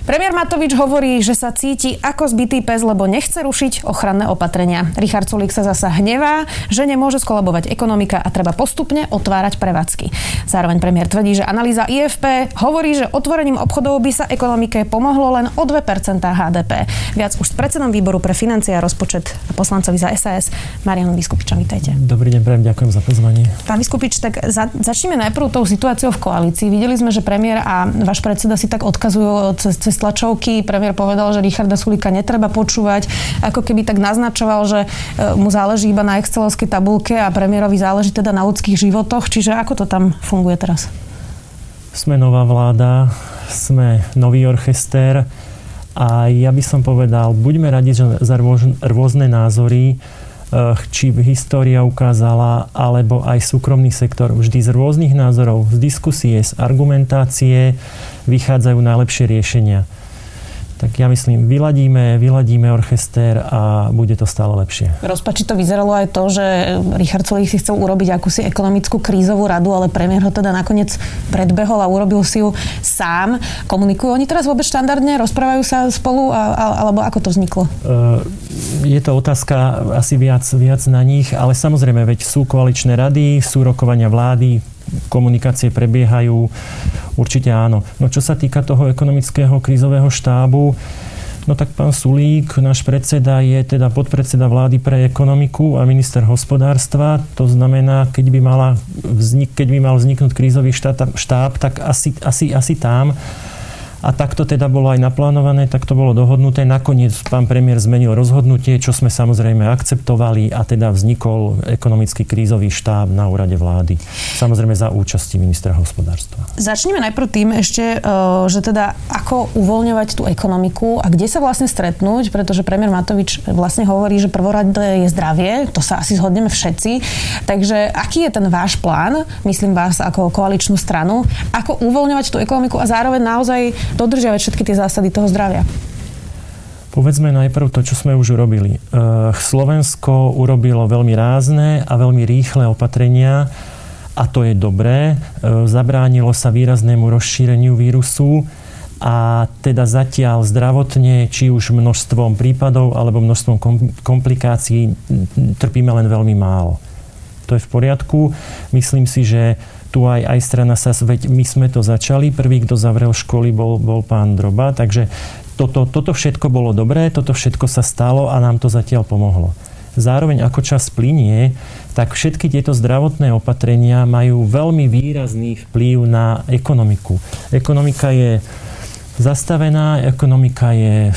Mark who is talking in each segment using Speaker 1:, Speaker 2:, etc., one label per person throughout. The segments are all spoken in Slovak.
Speaker 1: Premiér Matovič hovorí, že sa cíti ako zbytý pes, lebo nechce rušiť ochranné opatrenia. Richard Sulík sa zasa hnevá, že nemôže skolabovať ekonomika a treba postupne otvárať prevádzky. Zároveň premiér tvrdí, že analýza IFP hovorí, že otvorením obchodov by sa ekonomike pomohlo len o 2% HDP. Viac už s predsedom výboru pre financie a rozpočet poslancovi za SAS Marian Vyskupiča. Vítajte.
Speaker 2: Dobrý deň, prejem, ďakujem za pozvanie.
Speaker 1: Pán Vyskupič, tak za, začneme najprv tou situáciou v koalícii. Videli sme, že premiér a váš predseda si tak odkazujú cez, cez tlačovky. Premiér povedal, že Richarda Sulika netreba počúvať. Ako keby tak naznačoval, že e, mu záleží iba na excelovskej tabulke a premiérovi záleží teda na ľudských životoch. Čiže ako to tam funguje teraz?
Speaker 2: Sme nová vláda, sme nový orchester a ja by som povedal, buďme radi za rôzne názory, či história ukázala, alebo aj súkromný sektor. Vždy z rôznych názorov, z diskusie, z argumentácie vychádzajú najlepšie riešenia tak ja myslím, vyladíme, vyladíme orchester a bude to stále lepšie.
Speaker 1: Rozpači to vyzeralo aj to, že Richard Solík si chcel urobiť akúsi ekonomickú krízovú radu, ale premiér ho teda nakoniec predbehol a urobil si ju sám. Komunikujú oni teraz vôbec štandardne? Rozprávajú sa spolu? A, a, alebo ako to vzniklo? Uh,
Speaker 2: je to otázka asi viac, viac na nich, ale samozrejme, veď sú koaličné rady, sú rokovania vlády, komunikácie prebiehajú, určite áno. No čo sa týka toho ekonomického krízového štábu, No tak pán Sulík, náš predseda, je teda podpredseda vlády pre ekonomiku a minister hospodárstva. To znamená, keď by, mala vznik, keď by mal vzniknúť krízový štát, štáb, tak asi, asi, asi tam. A takto teda bolo aj naplánované, tak to bolo dohodnuté. Nakoniec pán premiér zmenil rozhodnutie, čo sme samozrejme akceptovali a teda vznikol ekonomický krízový štáb na úrade vlády. Samozrejme za účasti ministra hospodárstva.
Speaker 1: Začneme najprv tým ešte, e, že teda ako uvoľňovať tú ekonomiku a kde sa vlastne stretnúť, pretože premiér Matovič vlastne hovorí, že prvoradé je zdravie, to sa asi zhodneme všetci. Takže aký je ten váš plán, myslím vás ako koaličnú stranu, ako uvoľňovať tú ekonomiku a zároveň naozaj dodržiavať všetky tie zásady toho zdravia?
Speaker 2: Povedzme najprv to, čo sme už urobili. Eh, Slovensko urobilo veľmi rázne a veľmi rýchle opatrenia a to je dobré. Eh, zabránilo sa výraznému rozšíreniu vírusu a teda zatiaľ zdravotne, či už množstvom prípadov alebo množstvom komplikácií trpíme len veľmi málo. To je v poriadku. Myslím si, že tu aj, aj strana sa, veď my sme to začali, prvý, kto zavrel školy, bol, bol pán Droba, takže toto, toto všetko bolo dobré, toto všetko sa stalo a nám to zatiaľ pomohlo. Zároveň ako čas plinie, tak všetky tieto zdravotné opatrenia majú veľmi výrazný vplyv na ekonomiku. Ekonomika je zastavená, ekonomika je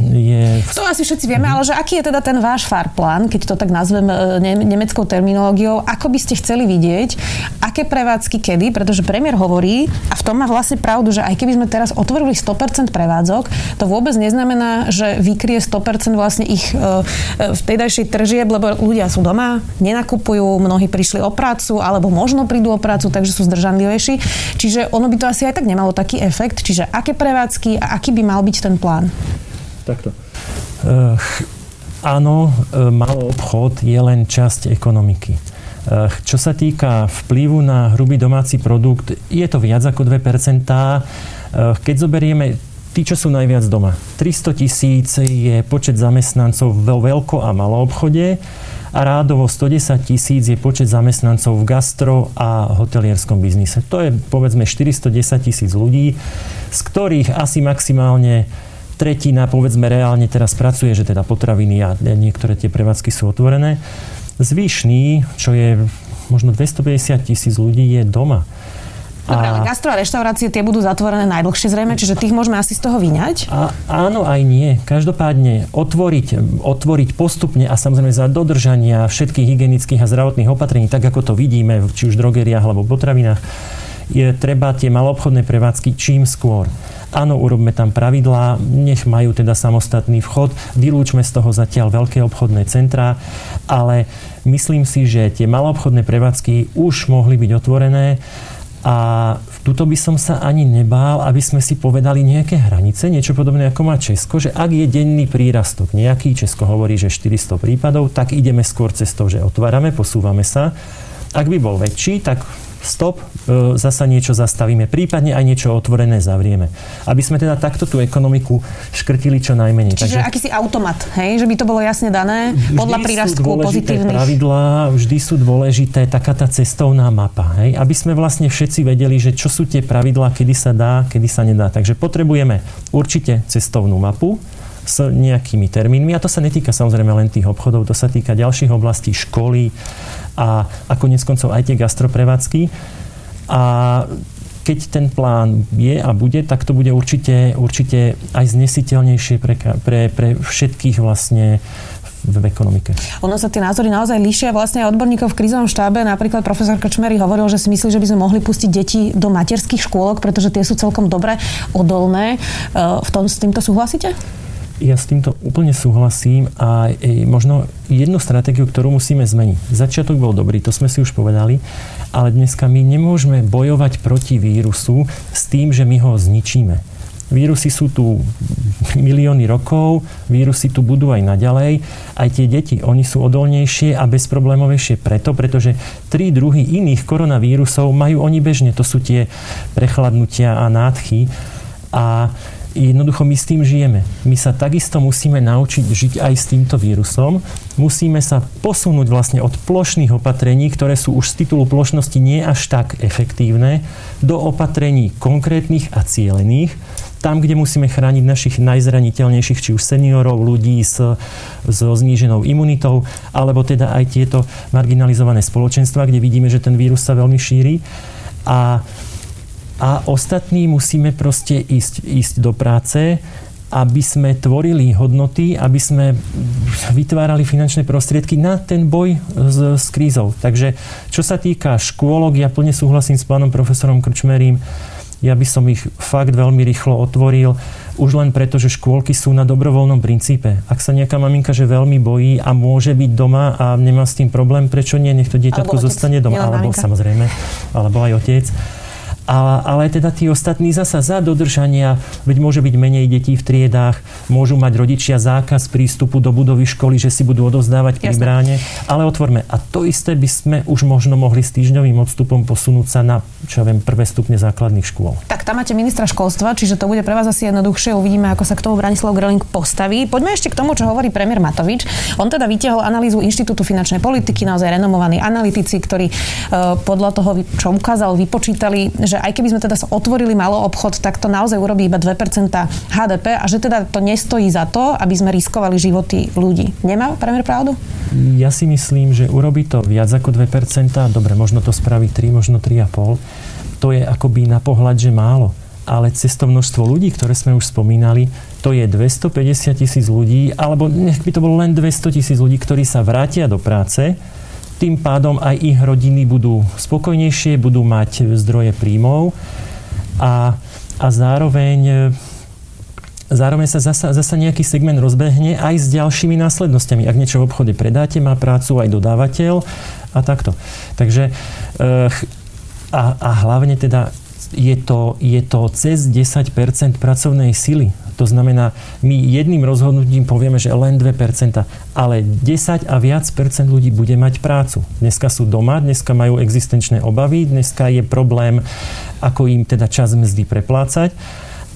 Speaker 2: je...
Speaker 1: To asi všetci vieme, ale že aký je teda ten váš farplán, keď to tak nazvem e, nemeckou terminológiou, ako by ste chceli vidieť, aké prevádzky kedy, pretože premiér hovorí, a v tom má vlastne pravdu, že aj keby sme teraz otvorili 100% prevádzok, to vôbec neznamená, že vykrie 100% vlastne ich e, e, v tejdajšej tržieb, lebo ľudia sú doma, nenakupujú, mnohí prišli o prácu, alebo možno prídu o prácu, takže sú zdržanlivejší. Čiže ono by to asi aj tak nemalo taký efekt. Čiže aké prevádzky a aký by mal byť ten plán?
Speaker 2: Takto. Uh, áno, uh, malý obchod je len časť ekonomiky. Uh, čo sa týka vplyvu na hrubý domáci produkt, je to viac ako 2%. Uh, keď zoberieme tí, čo sú najviac doma. 300 tisíc je počet zamestnancov vo veľko a malom obchode a rádovo 110 tisíc je počet zamestnancov v gastro a hotelierskom biznise. To je povedzme 410 tisíc ľudí, z ktorých asi maximálne tretina, povedzme, reálne teraz pracuje, že teda potraviny a niektoré tie prevádzky sú otvorené. Zvyšný, čo je možno 250 tisíc ľudí, je doma.
Speaker 1: Dobre, ale gastro a reštaurácie tie budú zatvorené najdlhšie zrejme, čiže tých môžeme asi z toho vyňať?
Speaker 2: A, áno, aj nie. Každopádne otvoriť, otvoriť postupne a samozrejme za dodržania všetkých hygienických a zdravotných opatrení, tak ako to vidíme, či už v drogeriách alebo potravinách, je treba tie maloobchodné prevádzky čím skôr. Áno, urobme tam pravidlá, nech majú teda samostatný vchod, vylúčme z toho zatiaľ veľké obchodné centrá, ale myslím si, že tie maloobchodné prevádzky už mohli byť otvorené a v tuto by som sa ani nebál, aby sme si povedali nejaké hranice, niečo podobné ako má Česko, že ak je denný prírastok nejaký, Česko hovorí, že 400 prípadov, tak ideme skôr cestou, že otvárame, posúvame sa. Ak by bol väčší, tak stop, e, zasa niečo zastavíme, prípadne aj niečo otvorené zavrieme. Aby sme teda takto tú ekonomiku škrtili čo najmenej.
Speaker 1: Čiže Takže, akýsi automat, hej? že by to bolo jasne dané podľa prírastku pozitívnych.
Speaker 2: pravidlá, vždy sú dôležité taká tá cestovná mapa. Hej? Aby sme vlastne všetci vedeli, že čo sú tie pravidlá, kedy sa dá, kedy sa nedá. Takže potrebujeme určite cestovnú mapu, s nejakými termínmi. A to sa netýka samozrejme len tých obchodov, to sa týka ďalších oblastí, školy, a, a konec koncov aj tie gastroprevádzky. A keď ten plán je a bude, tak to bude určite, určite aj znesiteľnejšie pre, pre, pre všetkých vlastne v ekonomike.
Speaker 1: Ono sa tie názory naozaj líšia. Vlastne odborníkov v krízovom štábe, napríklad profesor Krčmery hovoril, že si myslí, že by sme mohli pustiť deti do materských škôlok, pretože tie sú celkom dobre odolné. E, v tom s týmto súhlasíte?
Speaker 2: Ja s týmto úplne súhlasím a možno jednu stratégiu, ktorú musíme zmeniť. Začiatok bol dobrý, to sme si už povedali, ale dneska my nemôžeme bojovať proti vírusu s tým, že my ho zničíme. Vírusy sú tu milióny rokov, vírusy tu budú aj naďalej. Aj tie deti, oni sú odolnejšie a bezproblémovejšie preto, pretože tri druhy iných koronavírusov majú oni bežne. To sú tie prechladnutia a nádchy. A jednoducho my s tým žijeme. My sa takisto musíme naučiť žiť aj s týmto vírusom. Musíme sa posunúť vlastne od plošných opatrení, ktoré sú už z titulu plošnosti nie až tak efektívne, do opatrení konkrétnych a cielených, tam, kde musíme chrániť našich najzraniteľnejších, či už seniorov, ľudí s, so zníženou imunitou, alebo teda aj tieto marginalizované spoločenstva, kde vidíme, že ten vírus sa veľmi šíri. A a ostatní musíme proste ísť, ísť do práce, aby sme tvorili hodnoty, aby sme vytvárali finančné prostriedky na ten boj s, s krízou. Takže čo sa týka škôlok, ja plne súhlasím s pánom profesorom Krčmerím, ja by som ich fakt veľmi rýchlo otvoril, už len preto, že škôlky sú na dobrovoľnom princípe. Ak sa nejaká maminka že veľmi bojí a môže byť doma a nemá s tým problém, prečo nie? Nech to dieťatko zostane doma. Alebo maminka. samozrejme, alebo aj otec a, ale teda tí ostatní zasa za dodržania, veď môže byť menej detí v triedách, môžu mať rodičia zákaz prístupu do budovy školy, že si budú odovzdávať pri bráne, ale otvorme. A to isté by sme už možno mohli s týždňovým odstupom posunúť sa na, čo ja viem, prvé stupne základných škôl.
Speaker 1: Tak tam máte ministra školstva, čiže to bude pre vás asi jednoduchšie. Uvidíme, ako sa k tomu Branislav Greling postaví. Poďme ešte k tomu, čo hovorí premiér Matovič. On teda vytiahol analýzu Inštitútu finančnej politiky, naozaj renomovaní analytici, ktorí uh, podľa toho, čo ukázal, vypočítali, že že aj keby sme teda otvorili malo obchod, tak to naozaj urobí iba 2% HDP a že teda to nestojí za to, aby sme riskovali životy ľudí. Nemá premiér pravdu?
Speaker 2: Ja si myslím, že urobí to viac ako 2%. Dobre, možno to spraví 3, možno 3,5. To je akoby na pohľad, že málo ale cez množstvo ľudí, ktoré sme už spomínali, to je 250 tisíc ľudí, alebo nech by to bolo len 200 tisíc ľudí, ktorí sa vrátia do práce, tým pádom aj ich rodiny budú spokojnejšie, budú mať zdroje príjmov a, a zároveň Zároveň sa zasa nejaký segment rozbehne aj s ďalšími následnosťami. Ak niečo v obchode predáte, má prácu aj dodávateľ a takto. Takže eh, a, a hlavne teda je to, je to cez 10% pracovnej sily. To znamená, my jedným rozhodnutím povieme, že len 2%, ale 10 a viac percent ľudí bude mať prácu. Dneska sú doma, dneska majú existenčné obavy, dneska je problém, ako im teda čas mzdy preplácať.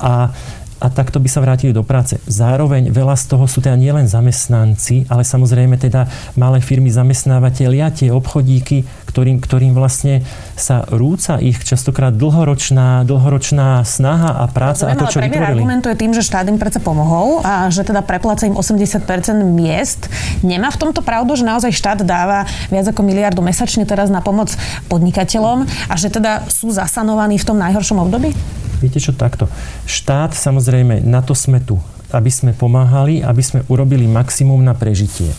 Speaker 2: A a takto by sa vrátili do práce. Zároveň veľa z toho sú teda nielen zamestnanci, ale samozrejme teda malé firmy zamestnávateľia, tie obchodíky, ktorým, ktorým vlastne sa rúca ich častokrát dlhoročná, dlhoročná snaha a práca
Speaker 1: a to, čo vytvorili. argumentuje tým, že štát im predsa pomohol a že teda prepláca im 80% miest. Nemá v tomto pravdu, že naozaj štát dáva viac ako miliardu mesačne teraz na pomoc podnikateľom a že teda sú zasanovaní v tom najhoršom období?
Speaker 2: Viete čo, takto. Štát, samozrejme, na to sme tu, aby sme pomáhali, aby sme urobili maximum na prežitie.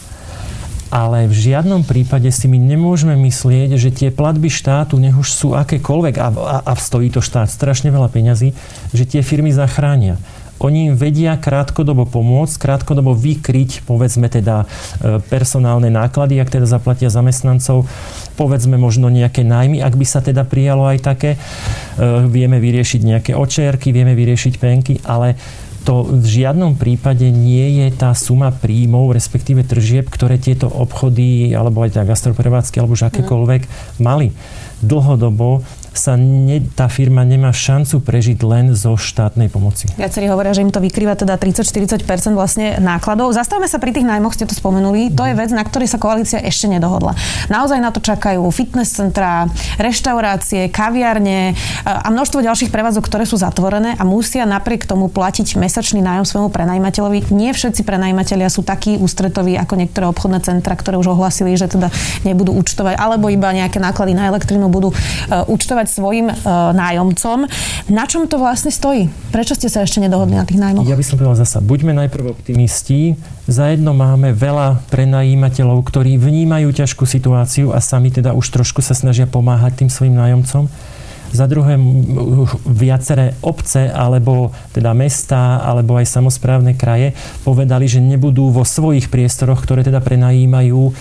Speaker 2: Ale v žiadnom prípade si my nemôžeme myslieť, že tie platby štátu, nech už sú akékoľvek, a, a, a stojí to štát strašne veľa peňazí, že tie firmy zachránia. Oni im vedia krátkodobo pomôcť, krátkodobo vykryť, povedzme teda e, personálne náklady, ak teda zaplatia zamestnancov, povedzme možno nejaké nájmy, ak by sa teda prijalo aj také. E, vieme vyriešiť nejaké očerky, vieme vyriešiť penky, ale to v žiadnom prípade nie je tá suma príjmov, respektíve tržieb, ktoré tieto obchody, alebo aj tá gastroprevádzky, alebo už akékoľvek mali. Dlhodobo sa ne, tá firma nemá šancu prežiť len zo štátnej pomoci.
Speaker 1: Viacerí hovoria, že im to vykrýva teda 30-40% vlastne nákladov. Zastavme sa pri tých nájmoch, ste to spomenuli. To je vec, na ktorej sa koalícia ešte nedohodla. Naozaj na to čakajú fitness centra, reštaurácie, kaviarne a množstvo ďalších prevádzok, ktoré sú zatvorené a musia napriek tomu platiť mesačný nájom svojmu prenajímateľovi. Nie všetci prenajímatelia sú takí ústretoví ako niektoré obchodné centra, ktoré už ohlasili, že teda nebudú účtovať, alebo iba nejaké náklady na elektrínu budú uh, účtovať dávať svojim e, nájomcom. Na čom to vlastne stojí? Prečo ste sa ešte nedohodli na tých nájmoch?
Speaker 2: Ja by som povedal zasa, buďme najprv optimisti. Zajedno máme veľa prenajímateľov, ktorí vnímajú ťažkú situáciu a sami teda už trošku sa snažia pomáhať tým svojim nájomcom. Za druhé, viaceré obce, alebo teda mesta, alebo aj samozprávne kraje povedali, že nebudú vo svojich priestoroch, ktoré teda prenajímajú, e,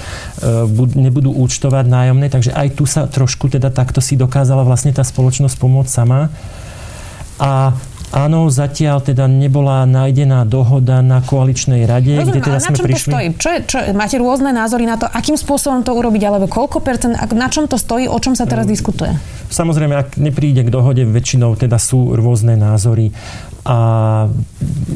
Speaker 2: nebudú účtovať nájomné, takže aj tu sa trošku teda takto si dokázala vlastne tá spoločnosť pomôcť sama. A Áno, zatiaľ teda nebola nájdená dohoda na koaličnej rade, Rozumiem, kde teda
Speaker 1: sme
Speaker 2: na čom prišli.
Speaker 1: To stojí? Čo je, čo, máte rôzne názory na to, akým spôsobom to urobiť, alebo koľko percent, na čom to stojí, o čom sa teraz um, diskutuje?
Speaker 2: Samozrejme, ak nepríde k dohode, väčšinou teda sú rôzne názory. A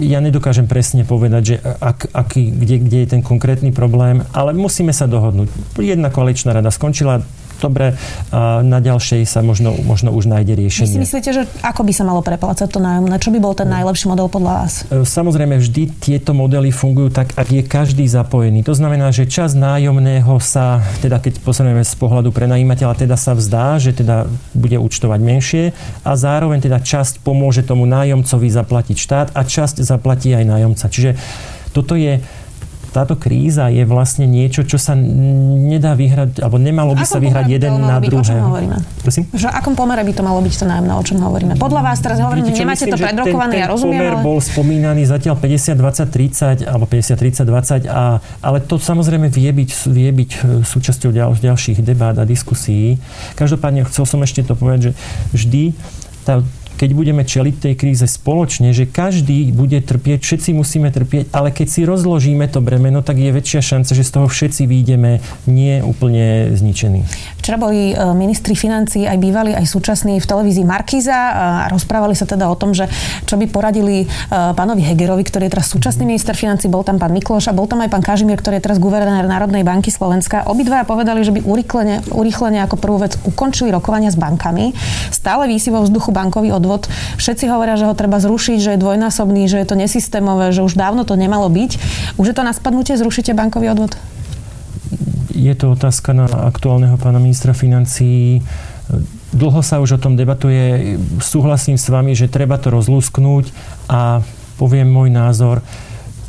Speaker 2: ja nedokážem presne povedať, že ak, aký, kde, kde je ten konkrétny problém, ale musíme sa dohodnúť. Jedna koaličná rada skončila, dobre, a na ďalšej sa možno, možno už nájde riešenie.
Speaker 1: Vy si myslíte, že ako by sa malo preplácať to nájomné? Čo by bol ten najlepší model podľa vás?
Speaker 2: E, samozrejme, vždy tieto modely fungujú tak, ak je každý zapojený. To znamená, že čas nájomného sa, teda keď posledujeme z pohľadu prenajímateľa, teda sa vzdá, že teda bude účtovať menšie a zároveň teda časť pomôže tomu nájomcovi zaplatiť štát a časť zaplatí aj nájomca. Čiže toto je táto kríza je vlastne niečo, čo sa nedá vyhrať, alebo nemalo by sa vyhrať jeden na druhého. O čom
Speaker 1: hovoríme? Prosím? Že akom pomere by to malo byť to nájomné, o čom hovoríme? Podľa vás teraz hovorím, Viete, nemáte myslím, to predrokované,
Speaker 2: ja
Speaker 1: rozumiem.
Speaker 2: Pomer ale... bol spomínaný zatiaľ 50, 20, 30, alebo 50, 30, 20, a, ale to samozrejme vie byť, vie byť e, súčasťou ďal, ďalších debát a diskusí. Každopádne chcel som ešte to povedať, že vždy tá, keď budeme čeliť tej kríze spoločne, že každý bude trpieť, všetci musíme trpieť, ale keď si rozložíme to bremeno, tak je väčšia šanca, že z toho všetci výjdeme nie úplne zničení.
Speaker 1: Včera boli e, ministri financí aj bývali, aj súčasní v televízii Markíza a rozprávali sa teda o tom, že čo by poradili e, pánovi Hegerovi, ktorý je teraz súčasný minister financí, bol tam pán Mikloš a bol tam aj pán Kažimír, ktorý je teraz guvernér Národnej banky Slovenska. Obidvaja povedali, že by urýchlene, urýchlene ako prvú vec ukončili rokovania s bankami. Stále výsi vo vzduchu bankový od odvod. Všetci hovoria, že ho treba zrušiť, že je dvojnásobný, že je to nesystémové, že už dávno to nemalo byť. Už je to na spadnutie, zrušíte bankový odvod?
Speaker 2: Je to otázka na aktuálneho pána ministra financí. Dlho sa už o tom debatuje. Súhlasím s vami, že treba to rozlúsknúť a poviem môj názor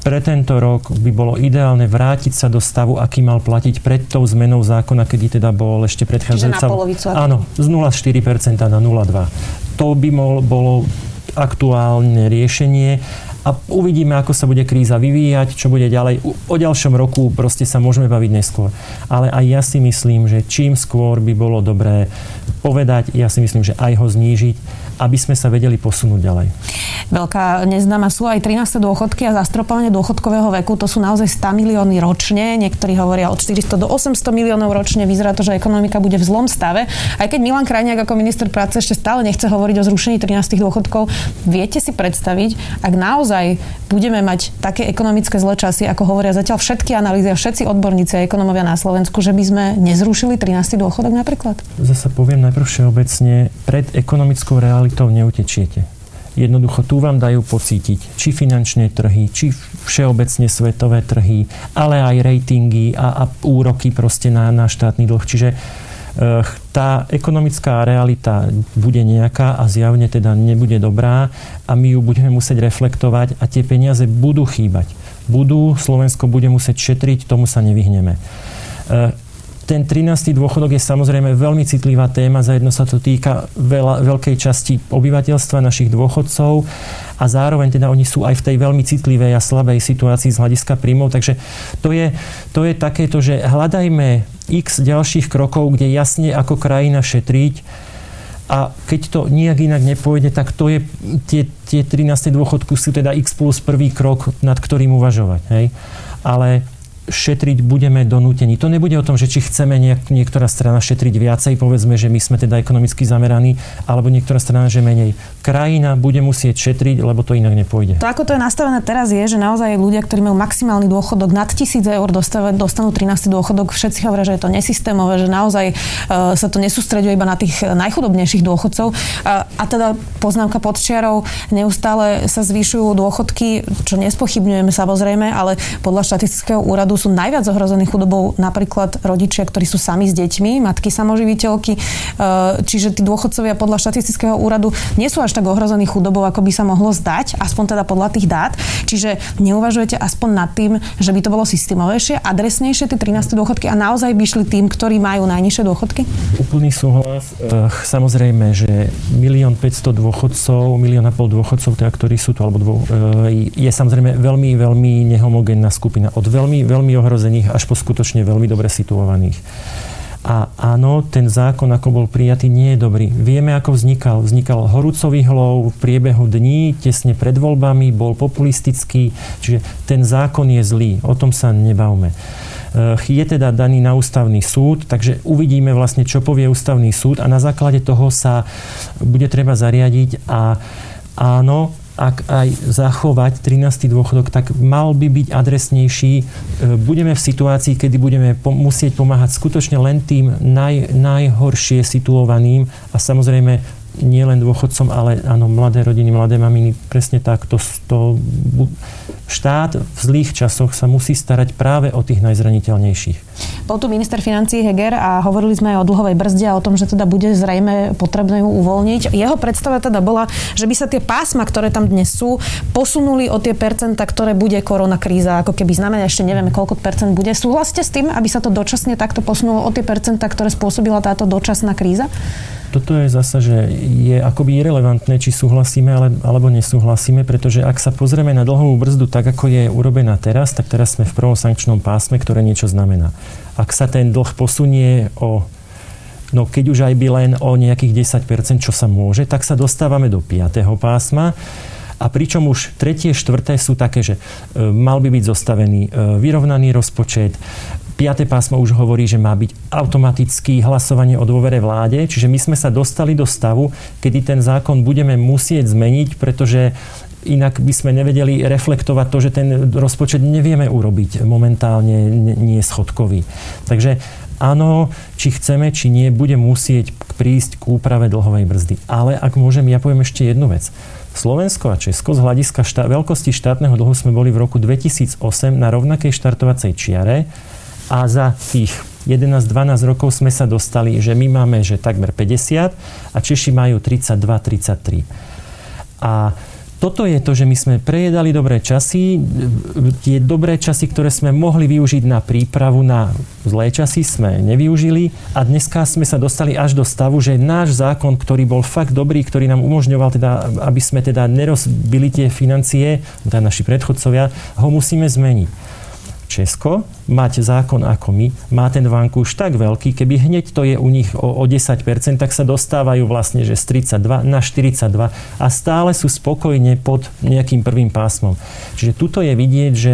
Speaker 2: pre tento rok by bolo ideálne vrátiť sa do stavu, aký mal platiť pred tou zmenou zákona, kedy teda bol ešte predchádzajúca...
Speaker 1: Čiže na polovicu.
Speaker 2: Áno, z 0,4% na 0,2%. To by bol, bolo aktuálne riešenie a uvidíme, ako sa bude kríza vyvíjať, čo bude ďalej. O ďalšom roku proste sa môžeme baviť neskôr. Ale aj ja si myslím, že čím skôr by bolo dobré povedať, ja si myslím, že aj ho znížiť, aby sme sa vedeli posunúť ďalej.
Speaker 1: Veľká neznáma sú aj 13. dôchodky a zastropovanie dôchodkového veku. To sú naozaj 100 milióny ročne. Niektorí hovoria od 400 do 800 miliónov ročne. Vyzerá to, že ekonomika bude v zlom stave. Aj keď Milan Krajniak ako minister práce ešte stále nechce hovoriť o zrušení 13 dôchodkov, viete si predstaviť, ak naozaj budeme mať také ekonomické zlé časy, ako hovoria zatiaľ všetky analýzy a všetci odborníci a ekonomovia na Slovensku, že by sme nezrušili 13. dôchodok napríklad?
Speaker 2: Zase poviem najprv všeobecne, pred ekonomickou realitou realitou neutečiete. Jednoducho tu vám dajú pocítiť, či finančné trhy, či všeobecne svetové trhy, ale aj ratingy a, a úroky proste na, na štátny dlh. Čiže e, tá ekonomická realita bude nejaká a zjavne teda nebude dobrá a my ju budeme musieť reflektovať a tie peniaze budú chýbať. Budú, Slovensko bude musieť šetriť, tomu sa nevyhneme. Ten 13. dôchodok je samozrejme veľmi citlivá téma, za jedno sa to týka veľa, veľkej časti obyvateľstva našich dôchodcov a zároveň teda oni sú aj v tej veľmi citlivej a slabej situácii z hľadiska príjmov, takže to je, to je takéto, že hľadajme x ďalších krokov, kde jasne ako krajina šetriť a keď to nejak inak nepôjde, tak to je, tie, tie 13. dôchodku sú teda x plus prvý krok, nad ktorým uvažovať. Hej? Ale šetriť budeme donútení. To nebude o tom, že či chceme niek- niektorá strana šetriť viacej, povedzme, že my sme teda ekonomicky zameraní, alebo niektorá strana, že menej. Krajina bude musieť šetriť, lebo to inak nepôjde.
Speaker 1: To, ako to je nastavené teraz, je, že naozaj ľudia, ktorí majú maximálny dôchodok nad 1000 eur, dostanú 13. dôchodok. Všetci hovoria, že je to nesystémové, že naozaj uh, sa to nesústreďuje iba na tých najchudobnejších dôchodcov. Uh, a teda poznámka pod čiarou, neustále sa zvyšujú dôchodky, čo nespochybňujeme samozrejme, ale podľa štatistického úradu sú najviac ohrození chudobou napríklad rodičia, ktorí sú sami s deťmi, matky samoživiteľky. E, čiže tí dôchodcovia podľa štatistického úradu nie sú až tak ohrození chudobou, ako by sa mohlo zdať, aspoň teda podľa tých dát. Čiže neuvažujete aspoň nad tým, že by to bolo systémovejšie, adresnejšie tie 13 dôchodky a naozaj by šli tým, ktorí majú najnižšie dôchodky?
Speaker 2: Úplný súhlas. E, samozrejme, že milión 500 dôchodcov, milión a pol dôchodcov, teda, ktorí sú tu, alebo dvo, e, je samozrejme veľmi, veľmi nehomogénna skupina. Od veľmi, veľmi veľmi ohrozených až po skutočne veľmi dobre situovaných. A áno, ten zákon, ako bol prijatý, nie je dobrý. Vieme, ako vznikal. Vznikal horúcový hlov v priebehu dní, tesne pred voľbami, bol populistický, čiže ten zákon je zlý. O tom sa nebavme. Eh, je teda daný na ústavný súd, takže uvidíme vlastne, čo povie ústavný súd a na základe toho sa bude treba zariadiť a áno, ak aj zachovať 13. dôchodok, tak mal by byť adresnejší. E, budeme v situácii, kedy budeme musieť pomáhať skutočne len tým naj, najhoršie situovaným a samozrejme nie len dôchodcom, ale áno, mladé rodiny, mladé maminy, presne tak. To, to, štát v zlých časoch sa musí starať práve o tých najzraniteľnejších.
Speaker 1: Bol tu minister financí Heger a hovorili sme aj o dlhovej brzde a o tom, že teda bude zrejme potrebné ju uvoľniť. Jeho predstava teda bola, že by sa tie pásma, ktoré tam dnes sú, posunuli o tie percenta, ktoré bude korona kríza, ako keby znamená, ešte nevieme, koľko percent bude. Súhlasíte s tým, aby sa to dočasne takto posunulo o tie percenta, ktoré spôsobila táto dočasná kríza?
Speaker 2: Toto je zasa, že je akoby irrelevantné, či súhlasíme ale, alebo nesúhlasíme, pretože ak sa pozrieme na dlhovú brzdu tak, ako je urobená teraz, tak teraz sme v prvom sankčnom pásme, ktoré niečo znamená. Ak sa ten dlh posunie o No keď už aj by len o nejakých 10%, čo sa môže, tak sa dostávame do 5. pásma. A pričom už tretie, štvrté sú také, že e, mal by byť zostavený e, vyrovnaný rozpočet, 5. pásmo už hovorí, že má byť automaticky hlasovanie o dôvere vláde, čiže my sme sa dostali do stavu, kedy ten zákon budeme musieť zmeniť, pretože inak by sme nevedeli reflektovať to, že ten rozpočet nevieme urobiť momentálne nie schodkový. Takže áno, či chceme, či nie, bude musieť prísť k úprave dlhovej brzdy. Ale ak môžem, ja poviem ešte jednu vec. Slovensko a Česko z hľadiska štá- veľkosti štátneho dlhu sme boli v roku 2008 na rovnakej štartovacej čiare a za tých 11-12 rokov sme sa dostali, že my máme že takmer 50 a Češi majú 32-33. A toto je to, že my sme prejedali dobré časy, tie dobré časy, ktoré sme mohli využiť na prípravu na zlé časy, sme nevyužili a dneska sme sa dostali až do stavu, že náš zákon, ktorý bol fakt dobrý, ktorý nám umožňoval teda, aby sme teda nerozbili tie financie, teda naši predchodcovia, ho musíme zmeniť. Česko mať zákon ako my, má ten vankúš tak veľký, keby hneď to je u nich o, o 10%, tak sa dostávajú vlastne že z 32 na 42 a stále sú spokojne pod nejakým prvým pásmom. Čiže tuto je vidieť, že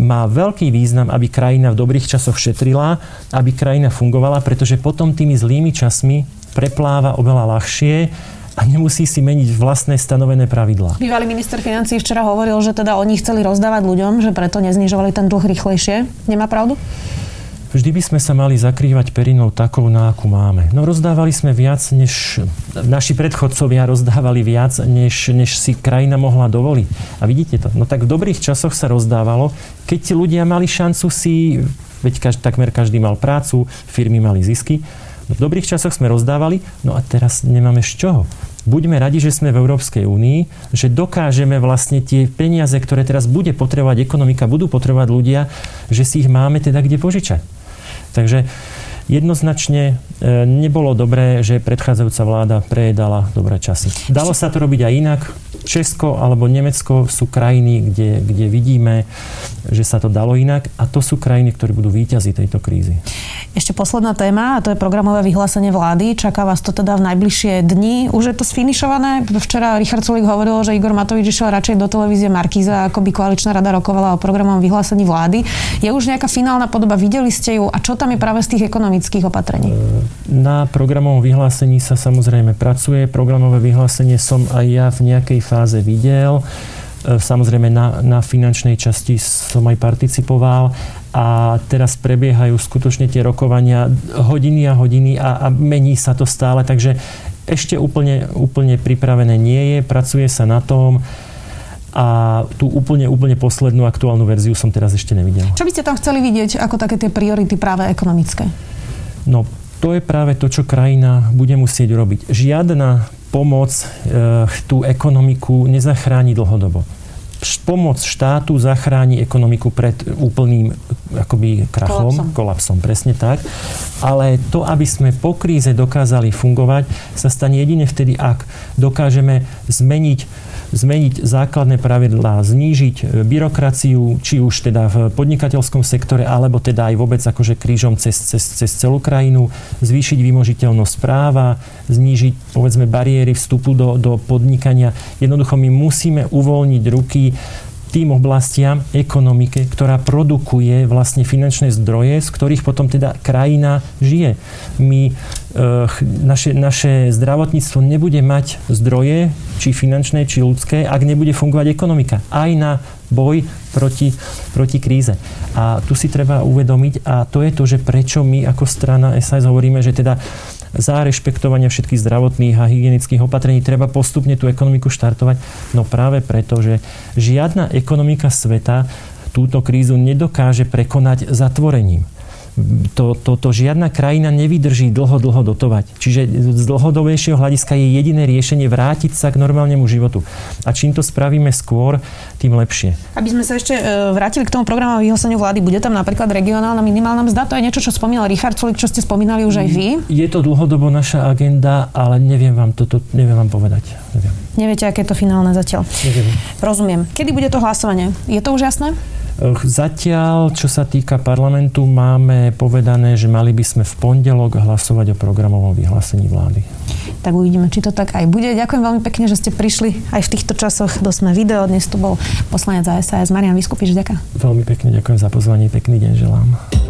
Speaker 2: má veľký význam, aby krajina v dobrých časoch šetrila, aby krajina fungovala, pretože potom tými zlými časmi prepláva oveľa ľahšie a nemusí si meniť vlastné stanovené pravidlá.
Speaker 1: Bývalý minister financí včera hovoril, že teda oni chceli rozdávať ľuďom, že preto neznižovali ten dlh rýchlejšie. Nemá pravdu?
Speaker 2: Vždy by sme sa mali zakrývať perinou takou, na akú máme. No rozdávali sme viac, než naši predchodcovia rozdávali viac, než, než si krajina mohla dovoliť. A vidíte to? No tak v dobrých časoch sa rozdávalo, keď ti ľudia mali šancu si, veď každý, takmer každý mal prácu, firmy mali zisky, v dobrých časoch sme rozdávali, no a teraz nemáme z čoho. Buďme radi, že sme v Európskej únii, že dokážeme vlastne tie peniaze, ktoré teraz bude potrebovať ekonomika, budú potrebovať ľudia, že si ich máme teda kde požičať. Takže jednoznačne e, nebolo dobré, že predchádzajúca vláda prejedala dobré časy. Dalo sa to robiť aj inak. Česko alebo Nemecko sú krajiny, kde, kde vidíme, že sa to dalo inak a to sú krajiny, ktoré budú výťazí tejto krízy.
Speaker 1: Ešte posledná téma a to je programové vyhlásenie vlády. Čaká vás to teda v najbližšie dni. Už je to sfinišované. Včera Richard Sulik hovoril, že Igor Matovič išiel radšej do televízie Markíza, ako by koaličná rada rokovala o programovom vyhlásení vlády. Je už nejaká finálna podoba, videli ste ju a čo tam je práve z tých ekonomických opatrení?
Speaker 2: Na programovom vyhlásení sa samozrejme pracuje. Programové vyhlásenie som aj ja v nejakej fáze videl. E, samozrejme na, na finančnej časti som aj participoval a teraz prebiehajú skutočne tie rokovania hodiny a hodiny a, a mení sa to stále, takže ešte úplne, úplne pripravené nie je, pracuje sa na tom a tú úplne, úplne poslednú aktuálnu verziu som teraz ešte nevidel.
Speaker 1: Čo by ste tam chceli vidieť ako také tie priority práve ekonomické?
Speaker 2: No, to je práve to, čo krajina bude musieť robiť. Žiadna pomoc e, tú ekonomiku nezachráni dlhodobo pomoc štátu zachráni ekonomiku pred úplným akoby krachom, kolapsom. kolapsom, presne tak. Ale to, aby sme po kríze dokázali fungovať, sa stane jedine vtedy, ak dokážeme zmeniť zmeniť základné pravidlá, znížiť e, byrokraciu, či už teda v podnikateľskom sektore, alebo teda aj vôbec akože krížom cez, cez, cez celú krajinu, zvýšiť vymožiteľnosť práva, znížiť povedzme bariéry vstupu do, do podnikania. Jednoducho my musíme uvoľniť ruky tým oblastiam ekonomike, ktorá produkuje vlastne finančné zdroje, z ktorých potom teda krajina žije. My, naše, naše zdravotníctvo nebude mať zdroje, či finančné, či ľudské, ak nebude fungovať ekonomika. Aj na boj proti, proti kríze. A tu si treba uvedomiť, a to je to, že prečo my ako strana SAS hovoríme, že teda za rešpektovanie všetkých zdravotných a hygienických opatrení treba postupne tú ekonomiku štartovať. No práve preto, že žiadna ekonomika sveta túto krízu nedokáže prekonať zatvorením to, to, to žiadna krajina nevydrží dlho, dlho dotovať. Čiže z dlhodobejšieho hľadiska je jediné riešenie vrátiť sa k normálnemu životu. A čím to spravíme skôr, tým lepšie.
Speaker 1: Aby sme sa ešte e, vrátili k tomu programu vyhláseniu vlády, bude tam napríklad regionálna minimálna mzda? To je niečo, čo spomínal Richard Sulik, čo ste spomínali už aj vy?
Speaker 2: Je to dlhodobo naša agenda, ale neviem vám toto, neviem vám povedať. Neviem.
Speaker 1: Neviete, aké je to finálne zatiaľ?
Speaker 2: Neviem.
Speaker 1: Rozumiem. Kedy bude to hlasovanie? Je to už jasné?
Speaker 2: Zatiaľ, čo sa týka parlamentu, máme povedané, že mali by sme v pondelok hlasovať o programovom vyhlásení vlády.
Speaker 1: Tak uvidíme, či to tak aj bude. Ďakujem veľmi pekne, že ste prišli aj v týchto časoch do Sme video. Dnes tu bol poslanec za SAS Marian Vyskupič. Ďakujem.
Speaker 2: Veľmi pekne ďakujem za pozvanie. Pekný deň želám.